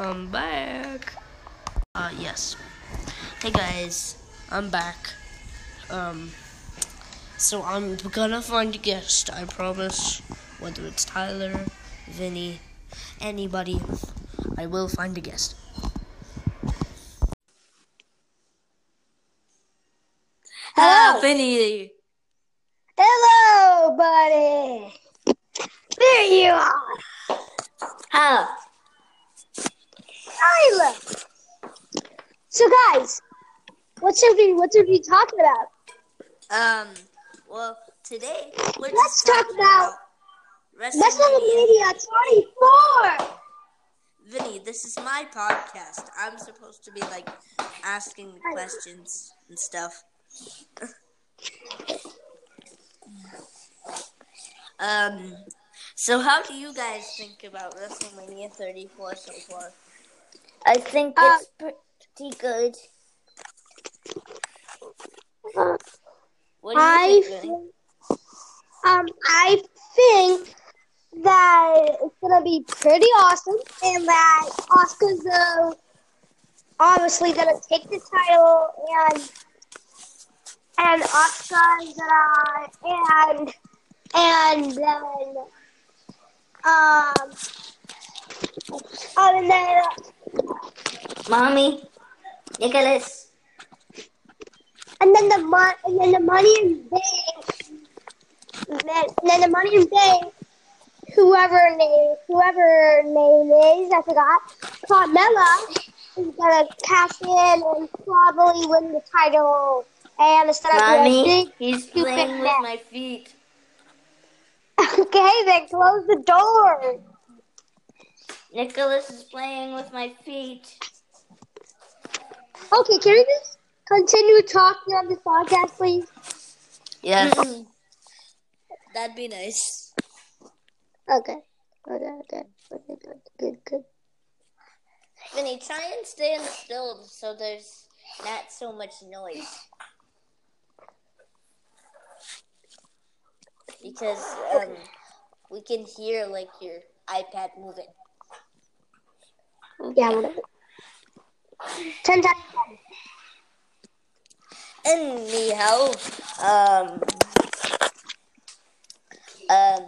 I'm back. Uh, yes. Hey guys, I'm back. Um, so I'm gonna find a guest, I promise. Whether it's Tyler, Vinny, anybody, I will find a guest. Hello. Vinny. Hello, buddy. There you are. How? So, guys, what's we what's we talking about? Um, well, today we're Let's just talk talking about WrestleMania 24. Vinny, this is my podcast. I'm supposed to be like asking the questions and stuff. um, so how do you guys think about WrestleMania 34 so far? I think Uh, it's pretty good. What do you I think, think, um I think that it's gonna be pretty awesome, and that Asuka's uh, obviously gonna take the title, and and Asuka's gonna and and then um and then Mommy, Nicholas, and then the mon- and then the money is big. and then, and then the money is big. whoever name whoever name is, I forgot, Carmella is gonna cash in and probably win the title, and instead of Mommy, he's playing with my feet. Okay, then close the door. Nicholas is playing with my feet. Okay, can we just continue talking on this podcast, please? Yes. That'd be nice. Okay. Okay, okay. Okay, good, good, good. Vinny, try and stay in the still so there's not so much noise. Because um, we can hear like your iPad moving. Yeah, whatever. Ten times. ten. Anyhow, um, um,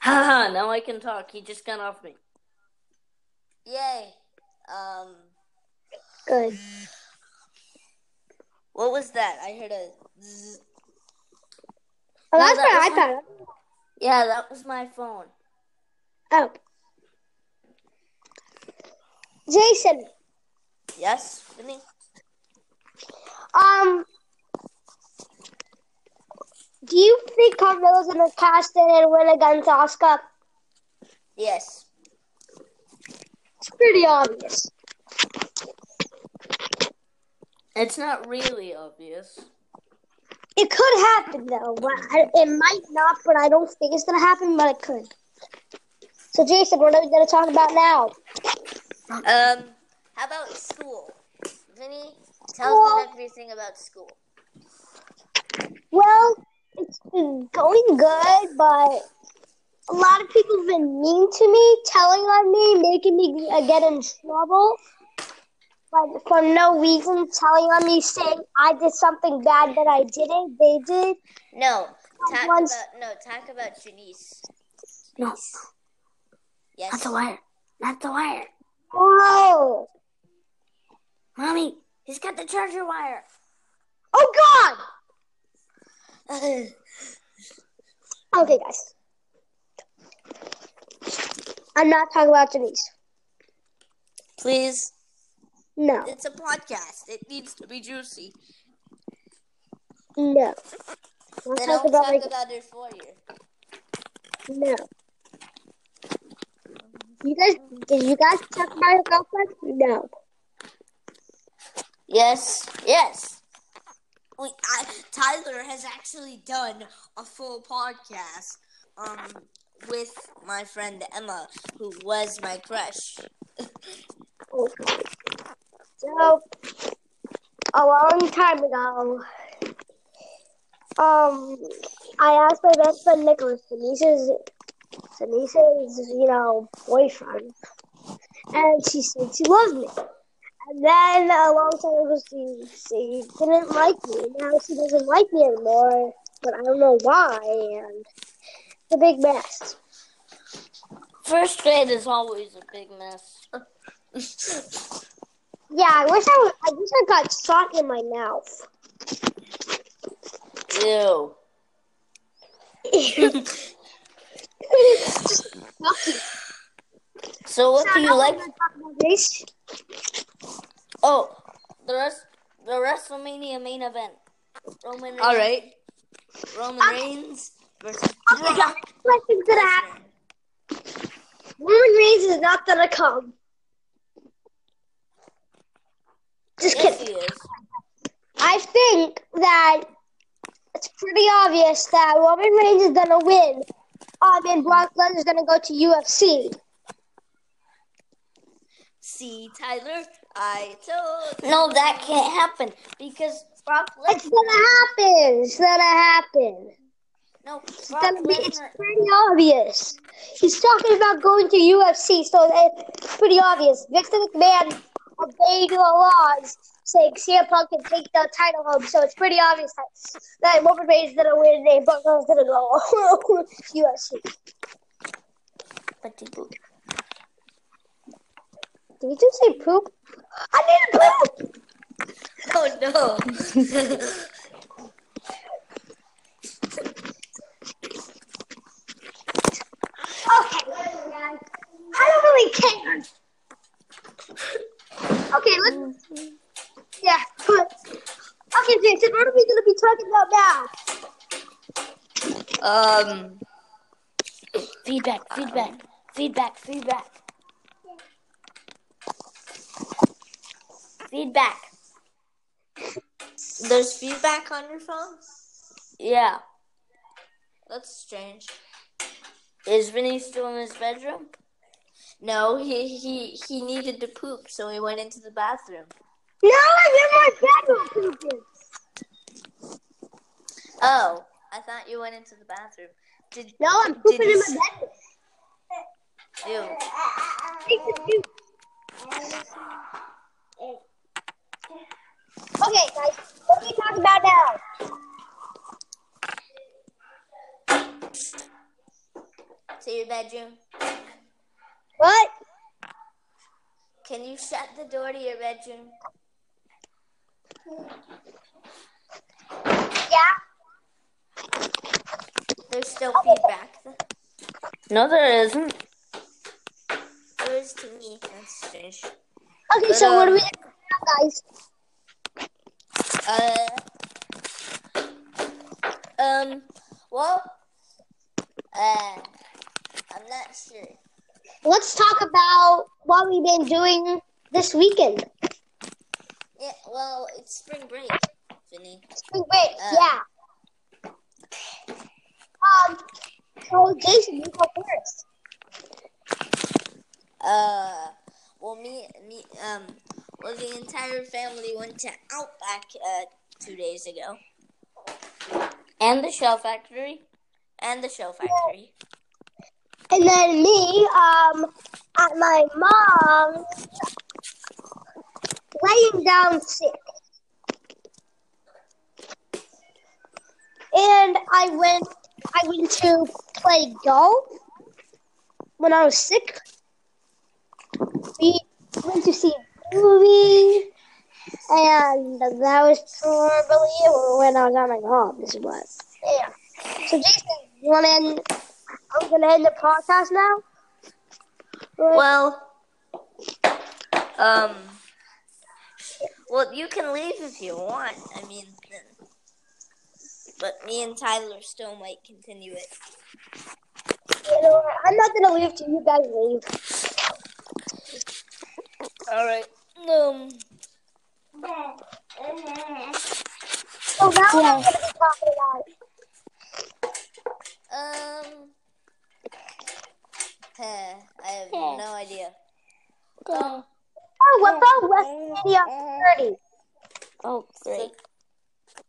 Haha, now I can talk. He just got off me. yay. Um, Good. what was that? I heard a. Zzz. Oh, No, that's that my was iPad. Yeah, that was my phone. Oh. Jason, Yes, Vinny. um, do you think Carmella's gonna cast in and win against Asuka? Yes. It's pretty obvious. It's not really obvious. It could happen though, but I- it might not. But I don't think it's gonna happen, but it could. So, Jason, what are we gonna talk about now? Um, how about school? Vinny, tell Well- them everything about school. Well, it's been going good, but a lot of people have been mean to me, telling on me, making me uh, get in trouble. Like for no reason, telling on me, saying I did something bad that I didn't. They did. No, talk Once- about no, talk about Janice. No, Yes. not the wire. Not the wire. Oh, Mommy, he's got the charger wire. oh God. Okay, guys. I'm not talking about Denise. Please. No, It's a podcast. It needs to be juicy. no. We'll Then talking don't about talk like about her for you. No. You guys, did you guys talk about your girlfriend? No. Yes. Yes. We, I, Tyler has actually done a full podcast um, with my friend Emma, who was my crush. So, a long time ago, um, I asked my best friend Nicholas, Denise's, Denise's, you know, boyfriend, and she said she loved me. And then a long time ago, she, she didn't like me. Now she doesn't like me anymore, but I don't know why. And it's a big mess. First grade is always a big mess. Yeah, I wish I, I wish I got shot in my mouth. Ew. So what do you like? Race. Oh, the rest, the WrestleMania main event. Roman Reigns. All right. Roman Reigns versus Okay, guys, Brock question's gonna happen. Roman Reigns is not gonna come. Just Yes, kidding. he is. I think that it's pretty obvious that Roman Reigns is gonna win. Um, and Brock Lesnar's gonna go to UFC. See, Tyler, I told you. No, that can't happen because Brock It's gonna happen. It's gonna happen. No, It's gonna be. It's pretty obvious. He's talking about going to UFC, so it's pretty obvious. Victor McMahon obeyed the laws, saying CM Punk can take the title home. So it's pretty obvious that that Roman Reigns is gonna win and Brock Lesnar's gonna go UFC. But he boo- Did you just say poop? I need to poop. Oh no. Okay. I don't really care. Okay, let's. Yeah, good. Okay, Jason, what are we gonna be talking about now? um. Feedback, feedback, feedback, feedback. Feedback. There's feedback on your phone. Yeah. That's strange. Is Vinny still in his bedroom? No, he he he needed to poop, so he went into the bathroom. No, I'm in my bedroom pooping. Oh, I thought you went into the bathroom. Did No, I'm pooping Did in you my s- bedroom. you? Okay, guys, what are we talking about now? To your bedroom. What? Can you shut the door to your bedroom? Yeah. There's still feedback. No, there isn't. There is to me. That's strange. Okay, But, so what are um, we talking guys? Uh. Um. Well. Uh. I'm not sure. Let's talk about what we've been doing this weekend. Yeah. Well, it's spring break, Vinny. Spring break, Uh. yeah. Um, so Jason, you go first. Uh. Well, me, me, um, well, the entire family went to Outback uh two days ago, And the Shell Factory. and the Shell Factory. And then me, um, at my mom laying down sick. And I went, I went to play golf when I was sick. We went to see a movie, and that was probably it when I was on my mom's. But yeah. So Jason, you want to end? I'm gonna end the podcast now. Well, um, well, you can leave if you want. I mean, but me and Tyler still might continue it. You know, what? I'm not gonna leave till you guys leave. All right. Um. So now what I'm gonna be talking about. Um. I have no idea. Um, Oh, what about WrestleMania 30? Oh, great. So-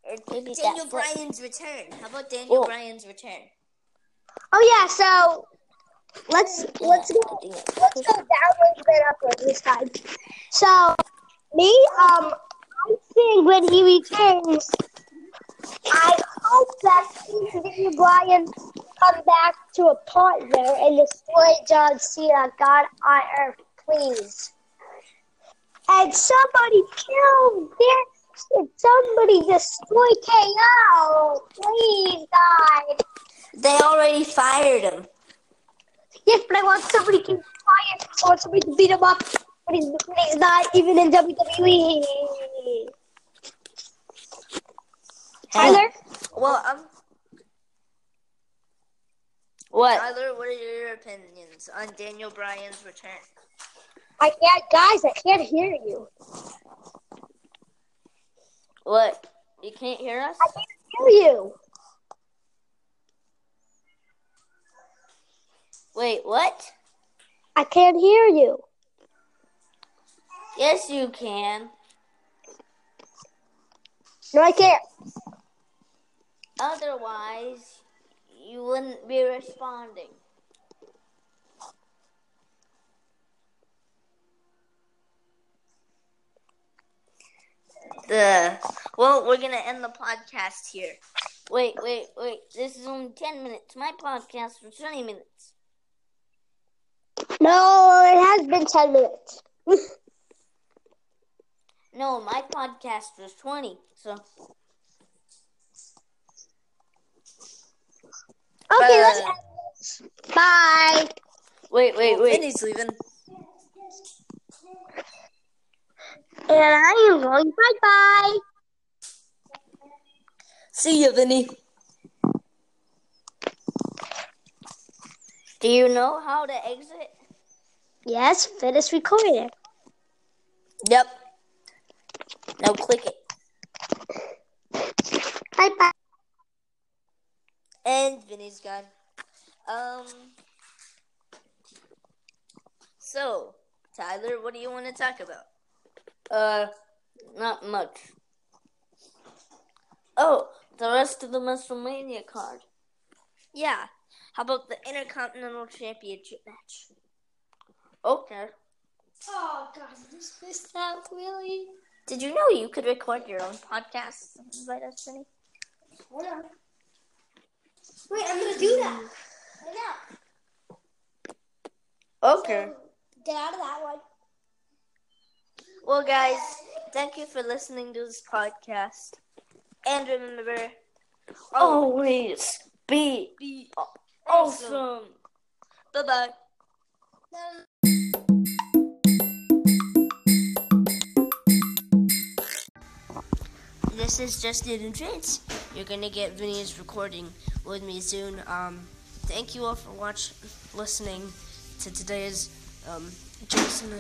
or Maybe Daniel. Bryan's return. How about Daniel Oh. Bryan's return? Oh yeah, so let's let's go let's go down a little it up this time. So, me, um, I think when he returns, I hope that Daniel Bryan come back to a partner and destroy John Cena. God on earth, please. And somebody kill this. Somebody destroy KO. Please, God. They already fired him. Yes, but I want somebody to fire. I want somebody to beat him up. But he's, but he's not even in WWE. Tyler? Well, um, What? Tyler, what are your opinions on Daniel Bryan's return? I can't, guys, I can't hear you. What? You can't hear us? I can't hear you. Wait, what? I can't hear you. Yes, you can. No, I can't. Otherwise, you wouldn't be responding. The well, we're gonna end the podcast here. Wait, wait, wait. This is only ten minutes. My podcast was twenty minutes. No, it has been 10 minutes. No, my podcast was twenty. So Okay, let's end this. Bye. wait, wait, oh, wait. Vinny's leaving. And I am going bye bye. See you, Vinny. Do you know how to exit? Yes, finish recording. Yep. Now click it. Bye bye. And Vinny's gone. Um. So, Tyler, what do you want to talk about? Uh, not much. Oh, the rest of the WrestleMania card. Yeah. How about the Intercontinental Championship match? Okay. Oh, God, I just missed out, really? Did you know you could record your own podcast and invite us, Vinny? Hold on. Wait, I'm to do that. Right now. Okay. Get out of that one. Well, guys, thank you for listening to this podcast. And remember, always be, be awesome. Bye bye. This is just an entrance. You're gonna get Vinny's recording with me soon. Um, thank you all for watching, listening to today's um, Jason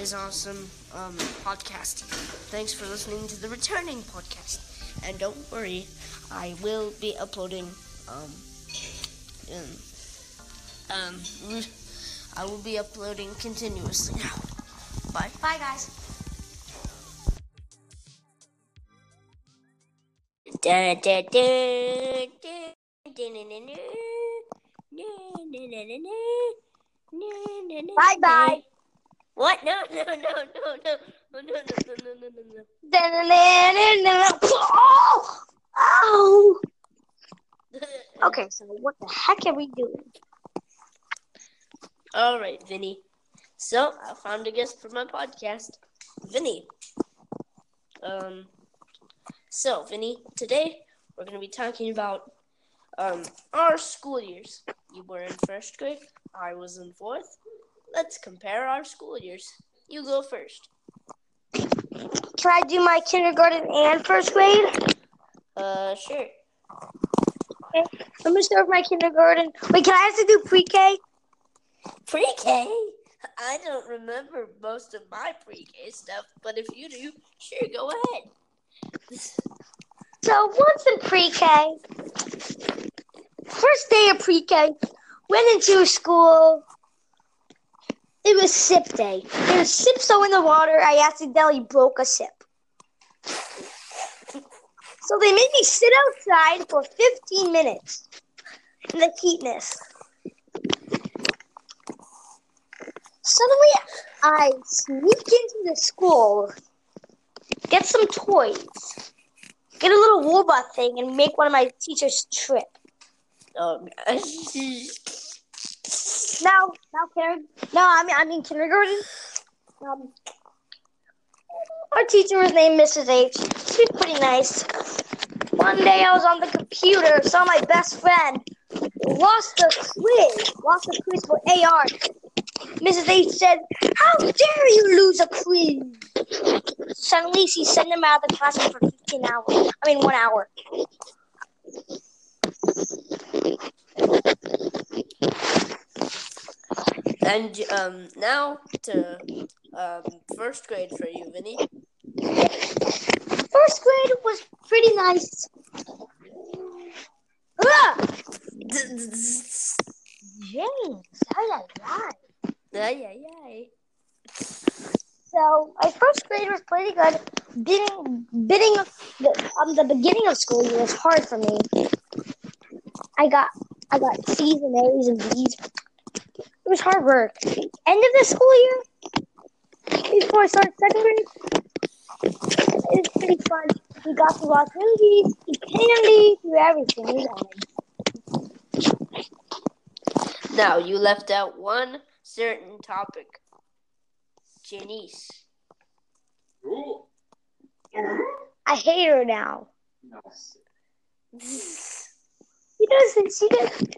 is awesome um, podcast. Thanks for listening to the returning podcast. And don't worry, I will be uploading. Um, um, I will be uploading continuously now. Bye. Bye, guys. Bye, bye. What? No, no, no, no, no, no, no, no, no, no, no, no. Oh! Oh! Okay, so what the heck are we doing? All right, Vinny. So I found a guest for my podcast, Vinny. Um. So, Vinny, today we're going to be talking about um our school years. You were in first grade. I was in fourth. Let's compare our school years. You go first. Can I do my kindergarten and first grade? Uh, sure. Okay. I'm gonna start with my kindergarten. Wait, can I have to do pre-K? Pre-K. I don't remember most of my pre-K stuff, but if you do, sure, go ahead. So once in pre-K, first day of pre-K, went into school. It was sip day. There was sip so in the water. I accidentally broke a sip. So they made me sit outside for 15 minutes in the heatness. Suddenly, I sneak into the school, get some toys, get a little robot thing, and make one of my teachers trip. Oh, Now, now, Karen. No, I mean, I mean kindergarten. Um, our teacher was named Mrs. H. She's pretty nice. One day I was on the computer, saw my best friend lost a quiz, lost a quiz for AR. Mrs. H said, "How dare you lose a quiz?" Suddenly, she sent him out of the classroom for 15 hours. I mean, one hour. and um, now to um, first grade for you, Vinny. First grade was pretty nice. Ah! James, how did I lie? Ay, ay, ay. So my first grade was pretty good. Bidding, bidding, the, um, the beginning of school year was hard for me. I got, I got C's and A's and B's. It was hard work. End of the school year, before I started second grade, it was pretty fun. We got to watch movies, eat candy, do everything we. Now you left out one certain topic. Janice. I hate her now. She doesn't. She doesn't.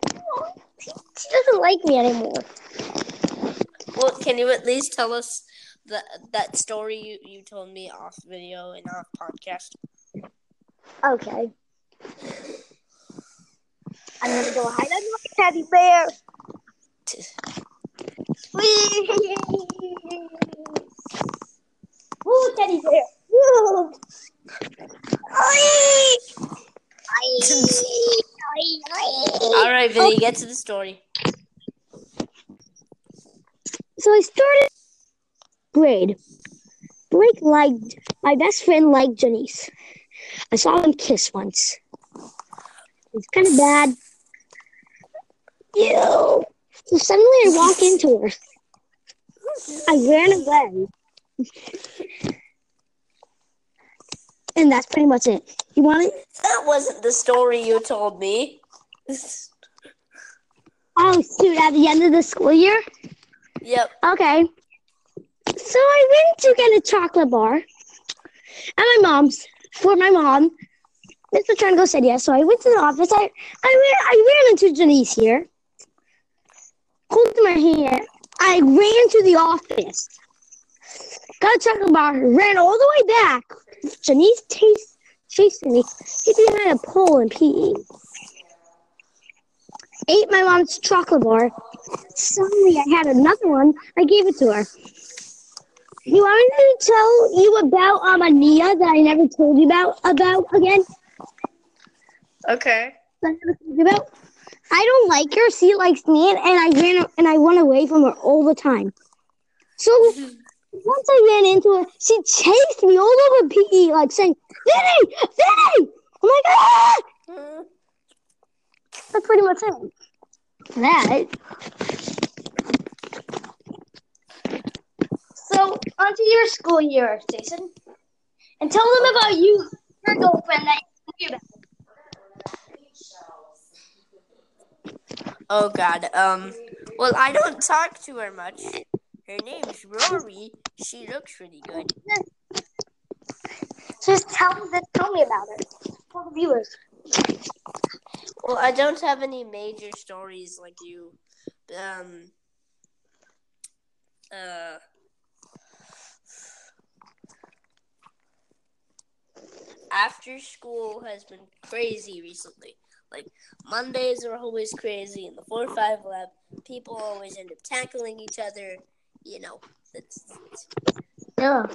She, she doesn't like me anymore. Well, can you at least tell us that that story you, you told me off video and off podcast? Okay. I'm gonna go hide under my teddy bear. Teddy bear. All right, Vinny, get to the story. So I started grade. Blake liked my best friend liked Janice. I saw them kiss once. It's kind of bad. Ew. So suddenly I walk into her. I ran away. and that's pretty much it. You want it? That wasn't the story you told me. Oh, shoot, at the end of the school year? Yep. Okay. So I went to get a chocolate bar at my mom's for my mom. Mr. Triangle said yes, so I went to the office. I I ran, I ran into Janice here. Holding my hand. I ran to the office. Got a chocolate bar, ran all the way back. Janice chased, chasing me. Hid behind a pole in PE. Ate my mom's chocolate bar. Suddenly I had another one. I gave it to her. You want me to tell you about um Ania that I never told you about about again? Okay. That I never told you about. I don't like her. She likes me, and, and I ran and I run away from her all the time. So once I ran into her, she chased me all over PE, like saying, "Vinny, Vinny!" I'm like, ah! That's pretty much it. That. So onto your school year, Jason, and tell them about you, your girlfriend that you about. Oh God. Um. Well, I don't talk to her much. Her name's Rory. She looks really good. Just tell them, just tell me about it for the viewers. Well, I don't have any major stories like you. Um. Uh. After school has been crazy recently. Like Mondays are always crazy in the four five lab. People always end up tackling each other. You know, it's, it's Yeah.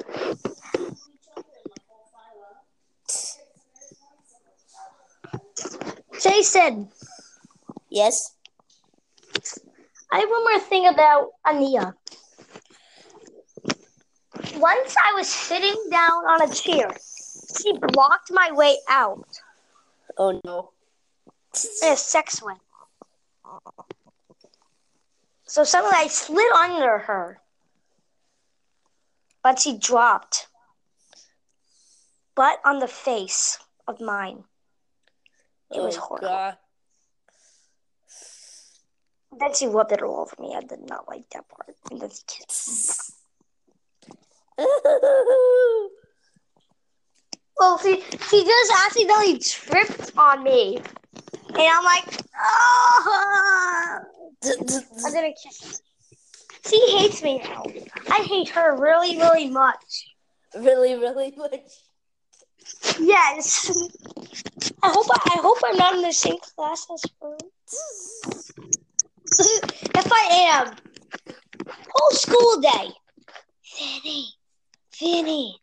Jason, yes. I have one more thing about Ania. Once I was sitting down on a chair. She blocked my way out Oh no. In a sex way. So suddenly I slid under her. but she dropped. But on the face of mine. It was Oh, horrible. God. Then she rubbed it all over me. I did not like that part. And then she kissed me. Well, she, she just accidentally tripped on me. And I'm like, oh. I'm gonna kiss her. She hates me now. I hate her really, really much. really, really much. Yes. I hope I, I hope I'm not in the same class as her. if I am, whole school day. Vinny, Vinny,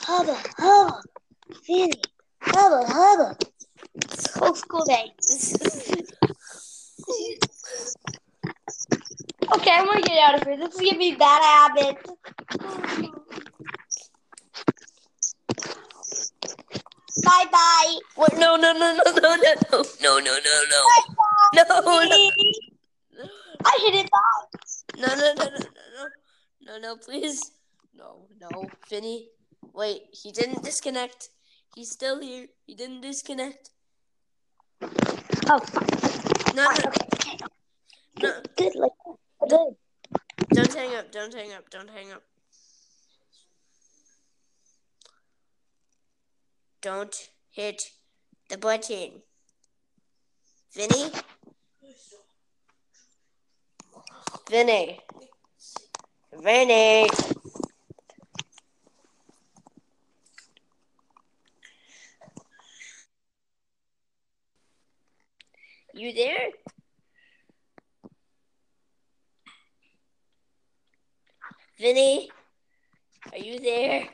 hubba, hubba, Vinny, hubba, hubba. Whole school day. Okay, I'm gonna get out of here. This is gonna be bad habit. Bye bye. What? No, no, no, no, no, no, no, no, no, no, no. No, no. I hit it back. No, no, no, no, no, no, no, no, please. No, no, Vinny. Wait, he didn't disconnect. He's still here. He didn't disconnect. Oh, fuck. No, no, Okay. no. Good, like, good. Don't hang up. Don't hang up. Don't hang up. Don't hit the button. Vinny? Vinny. Vinny. You there? Vinny? Are you there?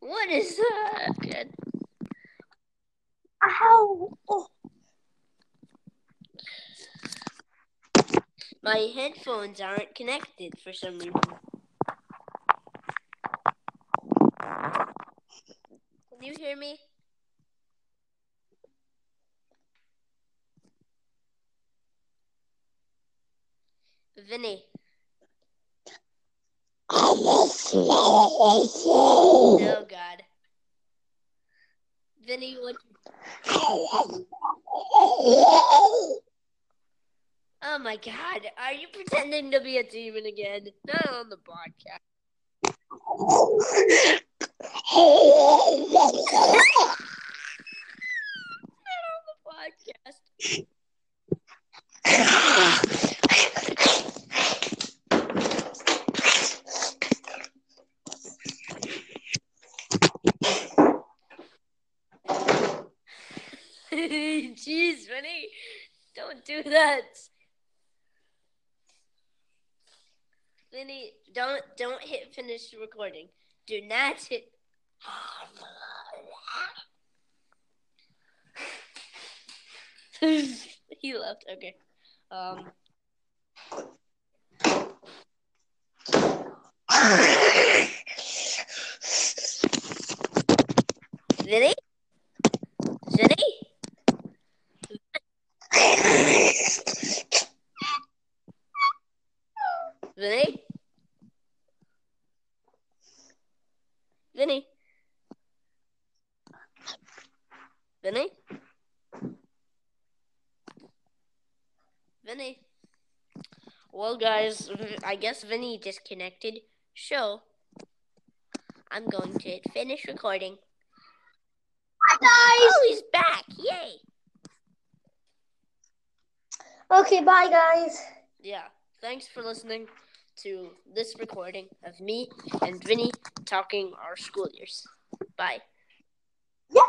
What is that? Good. Ow. Oh. My headphones aren't connected for some reason. Can you hear me? Vinny. Oh God. Vinny, what? Oh my God! Are you pretending to be a demon again? Not on the podcast. Not on the podcast. Jeez, Vinny, don't do that. Vinny, don't don't hit finish recording. Do not hit. he left. Okay. Um. Vinny. Vinny. Vinny. Vinny. Vinny. Guys, mm, I guess Vinny disconnected. So, I'm going to finish recording. Bye, guys. Oh, he's back! Yay! Okay, bye, guys. Yeah. Thanks for listening to this recording of me and Vinny talking our school years. Bye. Yep.